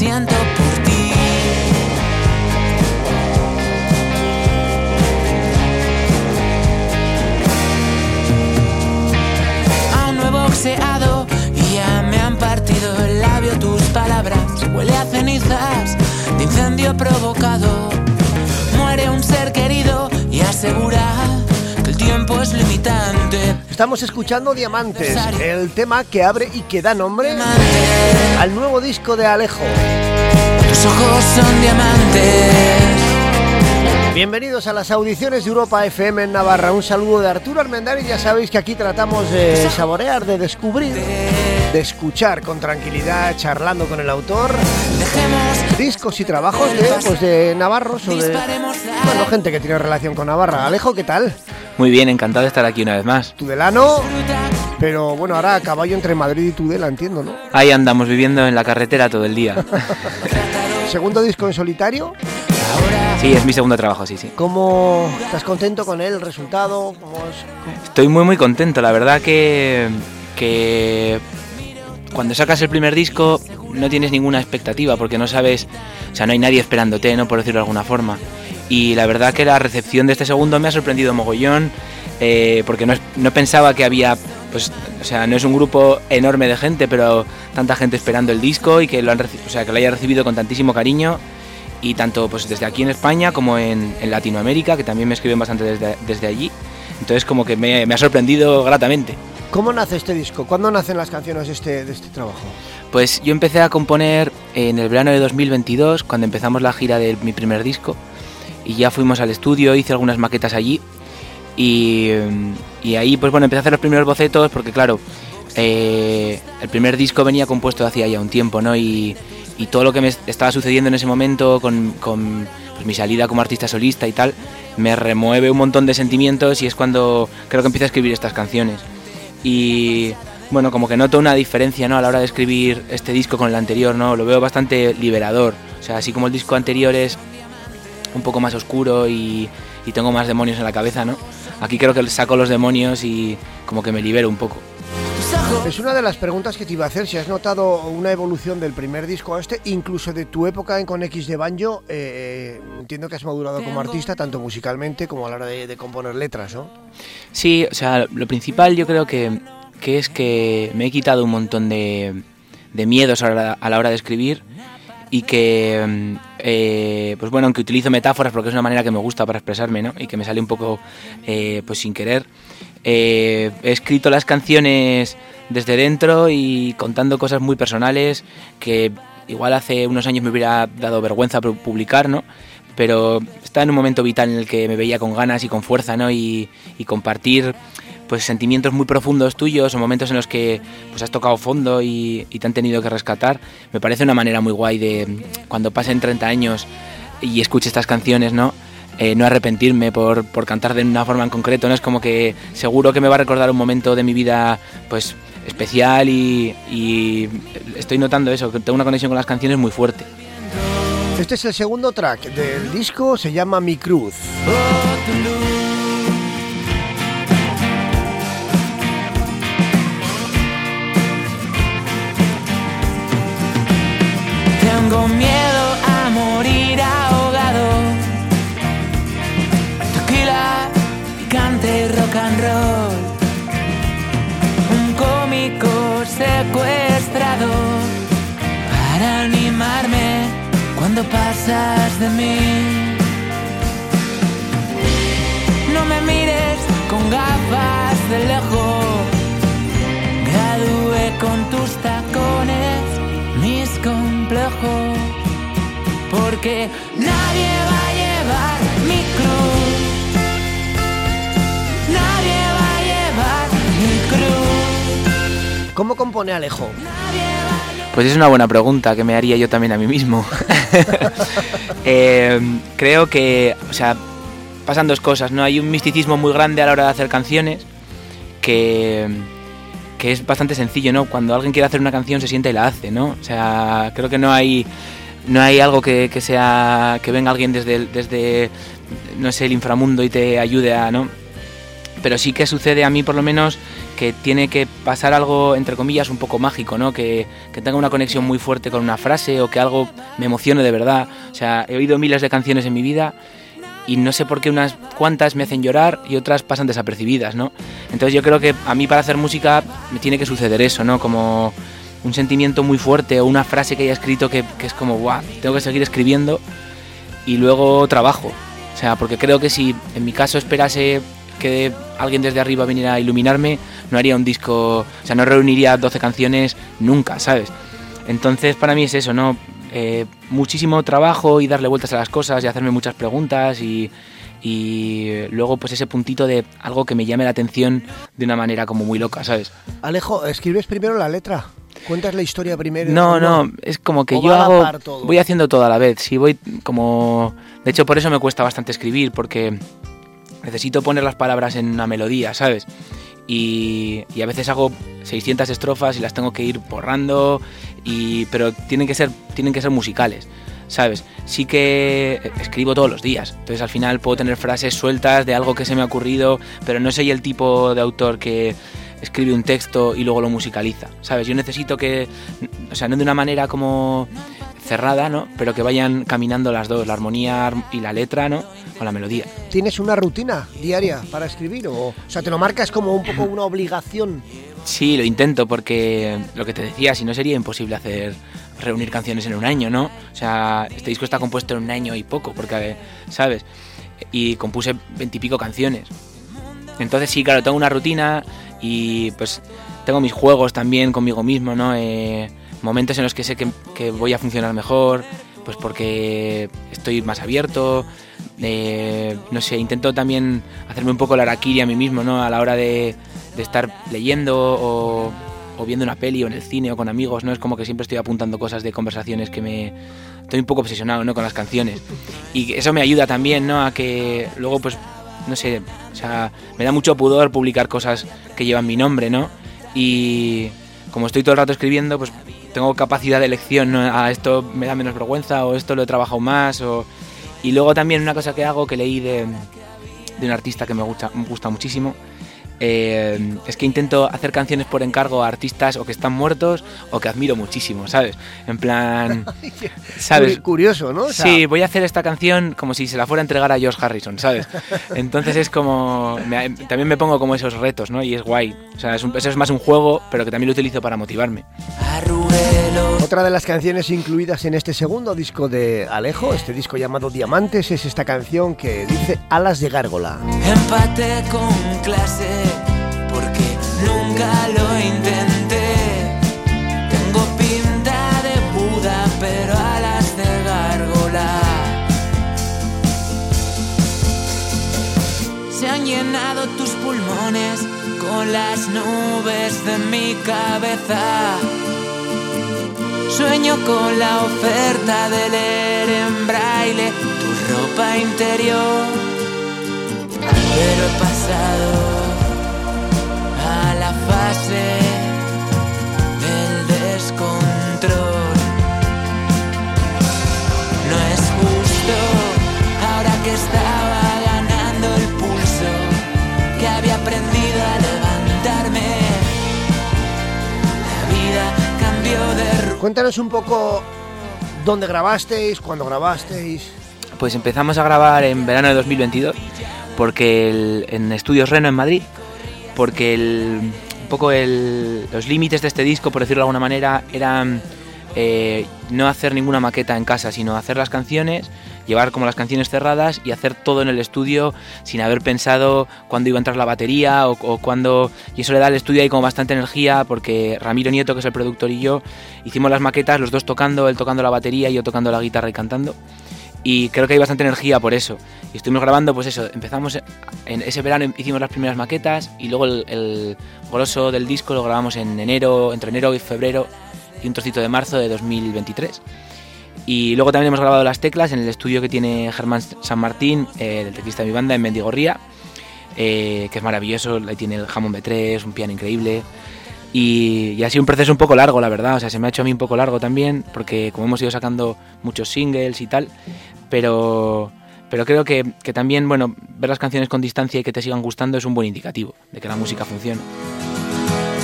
siento por ti. Aún no he boxeado y ya me han partido el labio tus palabras. Huele a cenizas de incendio provocado. Muere un ser querido y asegura que el tiempo es limitante. Estamos escuchando Diamantes, el tema que abre y que da nombre al nuevo disco de Alejo. Tus ojos son diamantes. Bienvenidos a las audiciones de Europa FM en Navarra. Un saludo de Arturo Armendáriz. Ya sabéis que aquí tratamos de saborear, de descubrir, de escuchar con tranquilidad, charlando con el autor, discos y trabajos de, pues de navarros o de bueno, gente que tiene relación con Navarra. Alejo, ¿qué tal? Muy bien, encantado de estar aquí una vez más. Tudelano, pero bueno, ahora a caballo entre Madrid y Tudela, entiendo, ¿no? Ahí andamos viviendo en la carretera todo el día. Segundo disco en solitario. Sí, es mi segundo trabajo, sí, sí. ¿Cómo estás contento con él? ¿El resultado? ¿Cómo es? Estoy muy muy contento, la verdad que, que cuando sacas el primer disco no tienes ninguna expectativa porque no sabes, o sea, no hay nadie esperándote, ¿no? Por decirlo de alguna forma. Y la verdad que la recepción de este segundo me ha sorprendido mogollón eh, porque no, no pensaba que había, pues, o sea, no es un grupo enorme de gente, pero tanta gente esperando el disco y que lo, han o sea, que lo haya recibido con tantísimo cariño y tanto pues desde aquí en España como en, en Latinoamérica, que también me escriben bastante desde, desde allí. Entonces como que me, me ha sorprendido gratamente. ¿Cómo nace este disco? ¿Cuándo nacen las canciones de este, de este trabajo? Pues yo empecé a componer en el verano de 2022, cuando empezamos la gira de mi primer disco, y ya fuimos al estudio, hice algunas maquetas allí, y, y ahí pues bueno, empecé a hacer los primeros bocetos, porque claro, eh, el primer disco venía compuesto hacía ya un tiempo, ¿no? Y, y todo lo que me estaba sucediendo en ese momento con, con, pues, mi salida como artista solista y tal, me remueve un montón de sentimientos y es cuando creo que empiezo a escribir estas canciones. Y bueno, como que noto una diferencia ¿no? a la hora de escribir este disco con el anterior, ¿no? Lo veo bastante liberador. O sea, así como el disco anterior es un poco más oscuro y, y tengo más demonios en la cabeza, ¿no? Aquí creo que saco los demonios y como que me libero un poco. Es una de las preguntas que te iba a hacer, si has notado una evolución del primer disco a este, incluso de tu época en con X de Banjo, eh, entiendo que has madurado como artista, tanto musicalmente como a la hora de, de componer letras, ¿no? Sí, o sea, lo principal yo creo que, que es que me he quitado un montón de, de miedos a la, a la hora de escribir y que, eh, pues bueno, aunque utilizo metáforas porque es una manera que me gusta para expresarme, ¿no? Y que me sale un poco, eh, pues sin querer, eh, he escrito las canciones desde dentro y contando cosas muy personales que igual hace unos años me hubiera dado vergüenza pu- publicar, ¿no? Pero está en un momento vital en el que me veía con ganas y con fuerza, ¿no? Y, y compartir pues sentimientos muy profundos tuyos o momentos en los que pues has tocado fondo y, y te han tenido que rescatar. Me parece una manera muy guay de cuando pasen 30 años y escuche estas canciones, ¿no? Eh, no arrepentirme por, por cantar de una forma en concreto, ¿no? Es como que seguro que me va a recordar un momento de mi vida pues especial y, y estoy notando eso, que tengo una conexión con las canciones muy fuerte. Este es el segundo track del disco, se llama Mi Cruz. Un cómico secuestrado para animarme cuando pasas de mí. No me mires con gafas de lejos. Gradué con tus tacones mis complejos. Porque nadie va ¿Cómo compone Alejo? Pues es una buena pregunta que me haría yo también a mí mismo. Eh, creo que, o sea, pasan dos cosas, ¿no? Hay un misticismo muy grande a la hora de hacer canciones que, que es bastante sencillo, ¿no? Cuando alguien quiere hacer una canción se siente y la hace, ¿no? O sea, creo que no hay no hay algo que, que sea que venga alguien desde el- desde no sé el inframundo y te ayude a, ¿no? Pero sí que sucede a mí por lo menos que tiene que pasar algo, entre comillas, un poco mágico, ¿no? Que, que, tenga una conexión muy fuerte con una frase o que algo me emocione de verdad. O sea, he oído miles de canciones en mi vida y no sé por qué unas cuantas me hacen llorar y otras pasan desapercibidas, ¿no? Entonces yo creo que a mí para hacer música me tiene que suceder eso, ¿no? Como un sentimiento muy fuerte o una frase que haya escrito que, que es como, guau, tengo que seguir escribiendo y luego trabajo. O sea, porque creo que si en mi caso esperase que alguien desde arriba viniera a iluminarme, no haría un disco, o sea, no reuniría 12 canciones nunca, ¿sabes? Entonces para mí es eso, ¿no? Eh, muchísimo trabajo y darle vueltas a las cosas y hacerme muchas preguntas y, y luego pues ese puntito de algo que me llame la atención de una manera como muy loca, ¿sabes? Alejo, ¿escribes primero la letra? ¿Cuentas la historia primero? No, no, es como que yo hago, voy haciendo todo a la vez, sí, voy como... De hecho, por eso me cuesta bastante escribir, porque necesito poner las palabras en una melodía, ¿sabes? Y, a veces hago 600 estrofas y las tengo que ir borrando, y, pero tienen que, ser, tienen que ser musicales, ¿sabes? Sí que escribo todos los días, entonces al final puedo tener frases sueltas de algo que se me ha ocurrido, pero no soy el tipo de autor que escribe un texto y luego lo musicaliza, ¿sabes? Yo necesito que, o sea, no de una manera como cerrada, ¿no? Pero que vayan caminando las dos, la armonía y la letra, ¿no? Con la melodía. ¿Tienes una rutina diaria para escribir o, o sea, te lo marcas como un poco una obligación? Sí, lo intento porque lo que te decía, si no sería imposible hacer reunir canciones en un año, ¿no? O sea, este disco está compuesto en un año y poco, porque, ¿sabes? Y compuse veintipico canciones. Entonces sí, claro, tengo una rutina y pues tengo mis juegos también conmigo mismo, ¿no? Eh, momentos en los que sé que, que, voy a funcionar mejor, pues porque estoy más abierto, eh, no sé, intento también hacerme un poco la araquiri a mí mismo, ¿no? A la hora de, de estar leyendo o, o, viendo una peli o en el cine o con amigos, ¿no? Es como que siempre estoy apuntando cosas de conversaciones que me... Estoy un poco obsesionado, ¿no? Con las canciones. Y eso me ayuda también, ¿no? A que luego, pues, no sé, o sea, me da mucho pudor publicar cosas que llevan mi nombre, ¿no? Y como estoy todo el rato escribiendo, pues tengo capacidad de elección. A esto me da menos vergüenza o esto lo he trabajado más o... Y luego también una cosa que hago que leí de, de un artista que me gusta, me gusta muchísimo, eh, es que intento hacer canciones por encargo a artistas o que están muertos o que admiro muchísimo, ¿sabes? En plan, ¿sabes? Curioso, ¿no? O sea... Sí, voy a hacer esta canción como si se la fuera a entregar a George Harrison, ¿sabes? Entonces es como, me, también me pongo como esos retos, ¿no? Y es guay. O sea, es un, eso es más un juego, pero que también lo utilizo para motivarme. Otra de las canciones incluidas en este segundo disco de Alejo, este disco llamado Diamantes, es esta canción que dice Alas de Gárgola. Empate con clase las nubes de mi cabeza. Sueño con la oferta de leer en braille tu ropa interior. Pero he pasado a la fase Cuéntanos un poco dónde grabasteis, cuándo grabasteis. Pues empezamos a grabar en verano de 2022, porque en Estudios Reno en Madrid, porque el, un poco el, los límites de este disco, por decirlo de alguna manera, eran eh, no hacer ninguna maqueta en casa, sino hacer las canciones, llevar como las canciones cerradas y hacer todo en el estudio sin haber pensado cuándo iba a entrar la batería o, o cuándo... Y eso le da al estudio ahí como bastante energía porque Ramiro Nieto, que es el productor, y yo hicimos las maquetas, los dos tocando, él tocando la batería y yo tocando la guitarra y cantando y creo que hay bastante energía por eso. Y estuvimos grabando, pues eso, empezamos en ese verano hicimos las primeras maquetas y luego el, el grosso del disco lo grabamos en enero, entre enero y febrero y un trocito de marzo de 2023. Y luego también hemos grabado las teclas en el estudio que tiene Germán San Martín, eh, el teclista de mi banda, en Mendigorría, eh, que es maravilloso, ahí tiene el Hammond B3, un piano increíble. Y, y, ha sido un proceso un poco largo, la verdad. O sea, se me ha hecho a mí un poco largo también, porque como hemos ido sacando muchos singles y tal, pero, pero creo que, que, también, bueno, ver las canciones con distancia y que te sigan gustando es un buen indicativo de que la música funciona.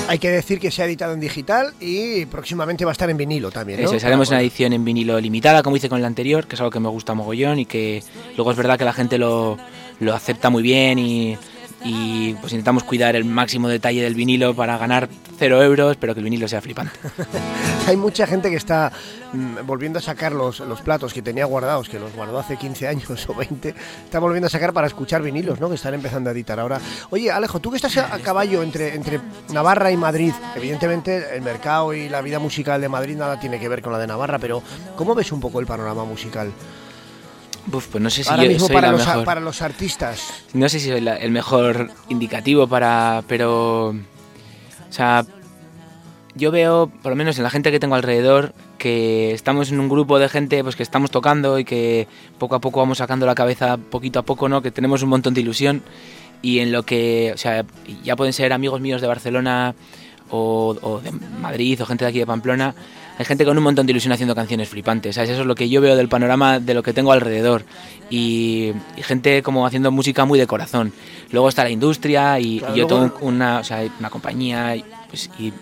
Hay que decir que se ha editado en digital y próximamente va a estar en vinilo también. ¿no? Eso, haremos una edición en vinilo limitada, como hice con la anterior, que es algo que me gusta mogollón y que luego es verdad que la gente lo, lo acepta muy bien y, y pues intentamos cuidar el máximo detalle del vinilo para ganar cero euros, pero que el vinilo sea flipante. Hay mucha gente que está mm, volviendo a sacar los, los, platos que tenía guardados, que los guardó hace 15 años o 20, está volviendo a sacar para escuchar vinilos, ¿no? Que están empezando a editar ahora. Oye, Alejo, tú que estás a, caballo entre, entre Navarra y Madrid, evidentemente el mercado y la vida musical de Madrid nada tiene que ver con la de Navarra, pero ¿cómo ves un poco el panorama musical? Uf, pues no sé si Ahora yo mismo soy para, la los, mejor. para los artistas. No sé si soy la- el mejor indicativo para. Pero. O sea. Yo veo, por lo menos en la gente que tengo alrededor, que estamos en un grupo de gente pues que estamos tocando y que poco a poco vamos sacando la cabeza poquito a poco, ¿no? Que tenemos un montón de ilusión y en lo que, o sea, ya pueden ser amigos míos de Barcelona o, o de Madrid o gente de aquí de Pamplona, hay gente con un montón de ilusión haciendo canciones flipantes, ¿sabes? Eso es lo que yo veo del panorama de lo que tengo alrededor y, y gente como haciendo música muy de corazón. Luego está la industria y, Claro, y yo tengo una, o sea, una compañía y, pues, y,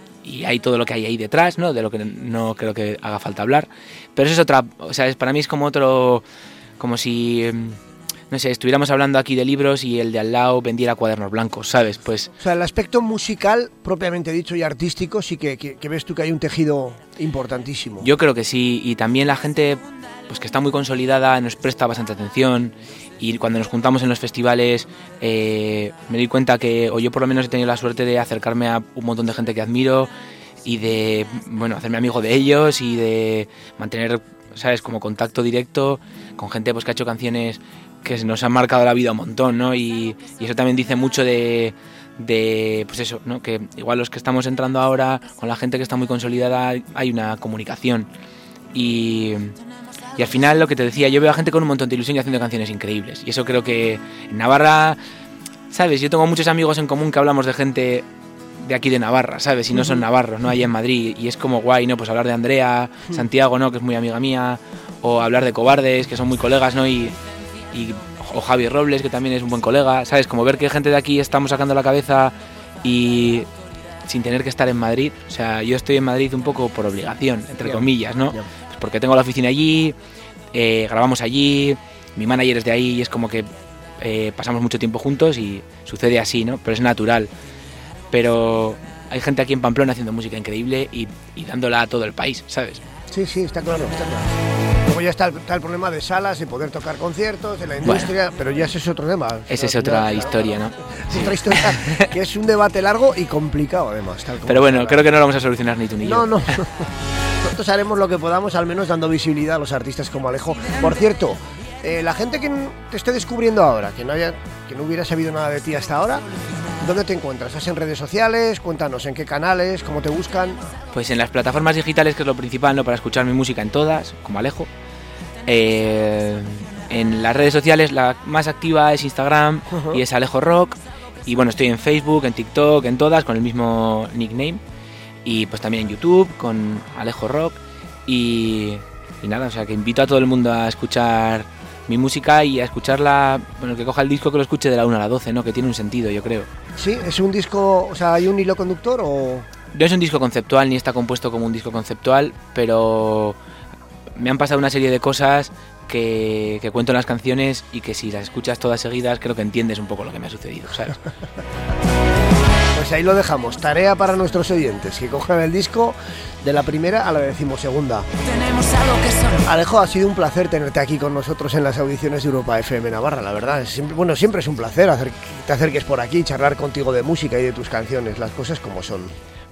hay todo lo que hay ahí detrás, ¿no? De lo que no creo que haga falta hablar. Pero eso es otra, o sea, es- para mí es como otro, como si, em, no sé, estuviéramos hablando aquí de libros y el de al lado vendiera cuadernos blancos, ¿sabes? Pues O sea, el aspecto musical, propiamente dicho, y artístico, sí que, que- que ves tú que hay un tejido importantísimo. Yo creo que sí, y también la gente pues que está muy consolidada nos presta bastante atención y cuando nos juntamos en los festivales eh, me doy cuenta que, o yo por lo menos he tenido la suerte de acercarme a un montón de gente que admiro y de, bueno, hacerme amigo de ellos y de mantener, ¿sabes?, como contacto directo con gente pues que ha hecho canciones que nos han marcado la vida un montón, ¿no? Y, eso también dice mucho de, de, pues eso, ¿no? Que igual los que estamos entrando ahora, con la gente que está muy consolidada, hay una comunicación. Y, y al final lo que te decía, yo veo a gente con un montón de ilusión y haciendo canciones increíbles. Y eso creo que en Navarra, ¿sabes? Yo tengo muchos amigos en común que hablamos de gente de aquí de Navarra, ¿sabes? Y no son navarros, ¿no? Allá en Madrid. Y es como guay, ¿no? Pues hablar de Andrea, Santiago, ¿no? Que es muy amiga mía. O hablar de Cobardes, que son muy colegas, ¿no? Y, y- o Javi Robles, que también es un buen colega, ¿sabes? Como ver que gente de aquí estamos sacando la cabeza y sin tener que estar en Madrid. O sea, yo estoy en Madrid un poco por obligación, entre comillas, ¿no? Pues porque tengo la oficina allí, eh, grabamos allí, mi manager es de ahí y es como que eh, pasamos mucho tiempo juntos y sucede así, ¿no? Pero es natural. Pero hay gente aquí en Pamplona haciendo música increíble y, y dándola a todo el país, ¿sabes? Sí, sí, está claro, está claro. Luego ya está el, está el problema de salas, de poder tocar conciertos, de la Bueno. industria, pero ya ese es otro tema. Esa es otra final, historia, ¿no? Es otra historia que es un debate largo y complicado además. tal como Pero bueno, creo que no lo vamos a solucionar ni tú ni No, yo. no. Nosotros haremos lo que podamos, al menos dando visibilidad a los artistas como Alejo. Por cierto, eh, la gente que te esté descubriendo ahora, que no, haya, que no hubiera sabido nada de ti hasta ahora, ¿dónde te encuentras? ¿Estás en redes sociales? Cuéntanos en qué canales, cómo te buscan. Pues en las plataformas digitales, que es lo principal, ¿no? Para escuchar mi música en todas, como Alejo. Eh, en las redes sociales, la más activa es Instagram y es Alejo Rock. Y bueno, estoy en Facebook, en TikTok, en todas, con el mismo nickname. Y pues también en YouTube, con Alejo Rock. Y, y nada, o sea que invito a todo el mundo a escuchar mi música y a escucharla, bueno, que coja el disco que lo escuche de la 1 a la 12, ¿no? Que tiene un sentido, yo creo. ¿Sí? ¿Es un disco, o sea, hay un hilo conductor o...? No es un disco conceptual ni está compuesto como un disco conceptual, pero me han pasado una serie de cosas que, que cuento en las canciones y que si las escuchas todas seguidas creo que entiendes un poco lo que me ha sucedido, ¿sabes? Pues ahí lo dejamos. Tarea para nuestros oyentes, que cojan el disco de la primera a la decimosegunda. Alejo, ha sido un placer tenerte aquí con nosotros en las audiciones de Europa FM Navarra, la verdad. Siempre, bueno, siempre es un placer hacer, que te acerques por aquí, charlar contigo de música y de tus canciones, las cosas como son.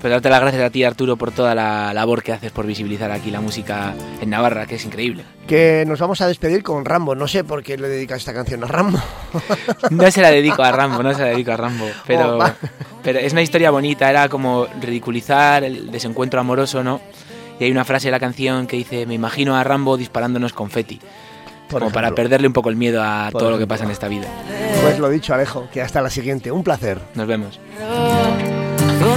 Pues darte las gracias a ti, Arturo, por toda la labor que haces por visibilizar aquí la música en Navarra, que es increíble. Que nos vamos a despedir con Rambo. No sé por qué le dedicas esta canción a Rambo. No se la dedico a Rambo, no se la dedico a Rambo, pero, Oh, va. pero es una historia bonita, era como ridiculizar el desencuentro amoroso, ¿no? Y hay una frase de la canción que dice, me imagino a Rambo disparándonos confeti, Por como para ejemplo. perderle un poco el miedo a Por todo lo que ejemplo. pasa en esta vida. Pues lo dicho, Alejo, que hasta la siguiente. Un placer. Nos vemos.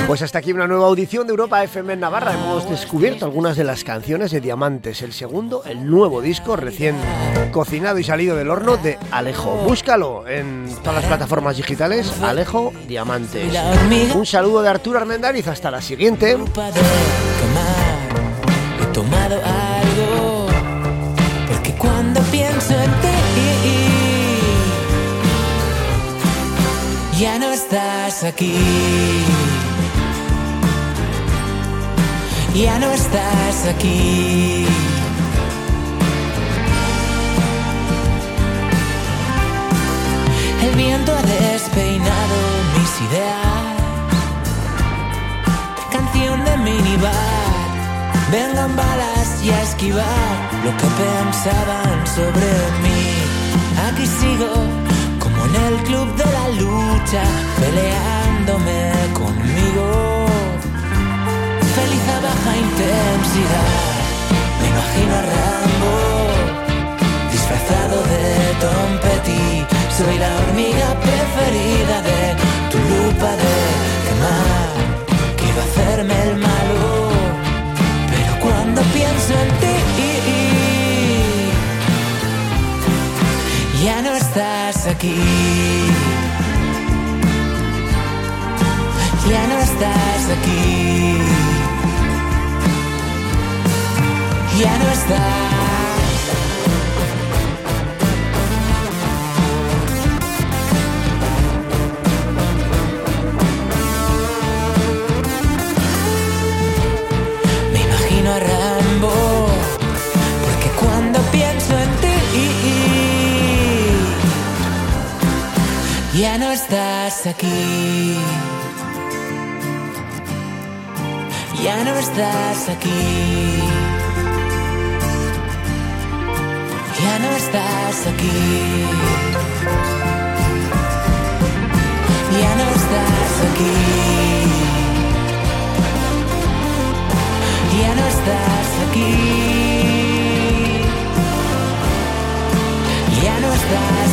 Pues hasta aquí una nueva audición de Europa FM en Navarra. Hemos descubierto algunas de las canciones de Diamantes, el segundo, el nuevo disco recién cocinado y salido del horno de Alejo. Búscalo en todas las plataformas digitales, Alejo Diamantes. Un saludo de Arturo Armendariz, hasta la siguiente. He tomado algo, porque cuando pienso en ti, ya no estás aquí. Ya no estás aquí. El viento ha despeinado mis ideas. Canción de minibar. Vengan balas y a esquivar lo que pensaban sobre mí. Aquí sigo como en el club de la lucha, peleándome conmigo. Feliz baja intensidad, me imagino a Rambo, disfrazado de Tom Petty. Soy la hormiga preferida de tu lupa de quemar. Quiero hacerme el malo, pero cuando pienso en ti, ya no estás aquí. Ya no estás aquí. Pienso en ti, ya no estás aquí. Ya no estás aquí. Ya no estás aquí. Ya no estás aquí. Ya no estás aquí. Ya no estás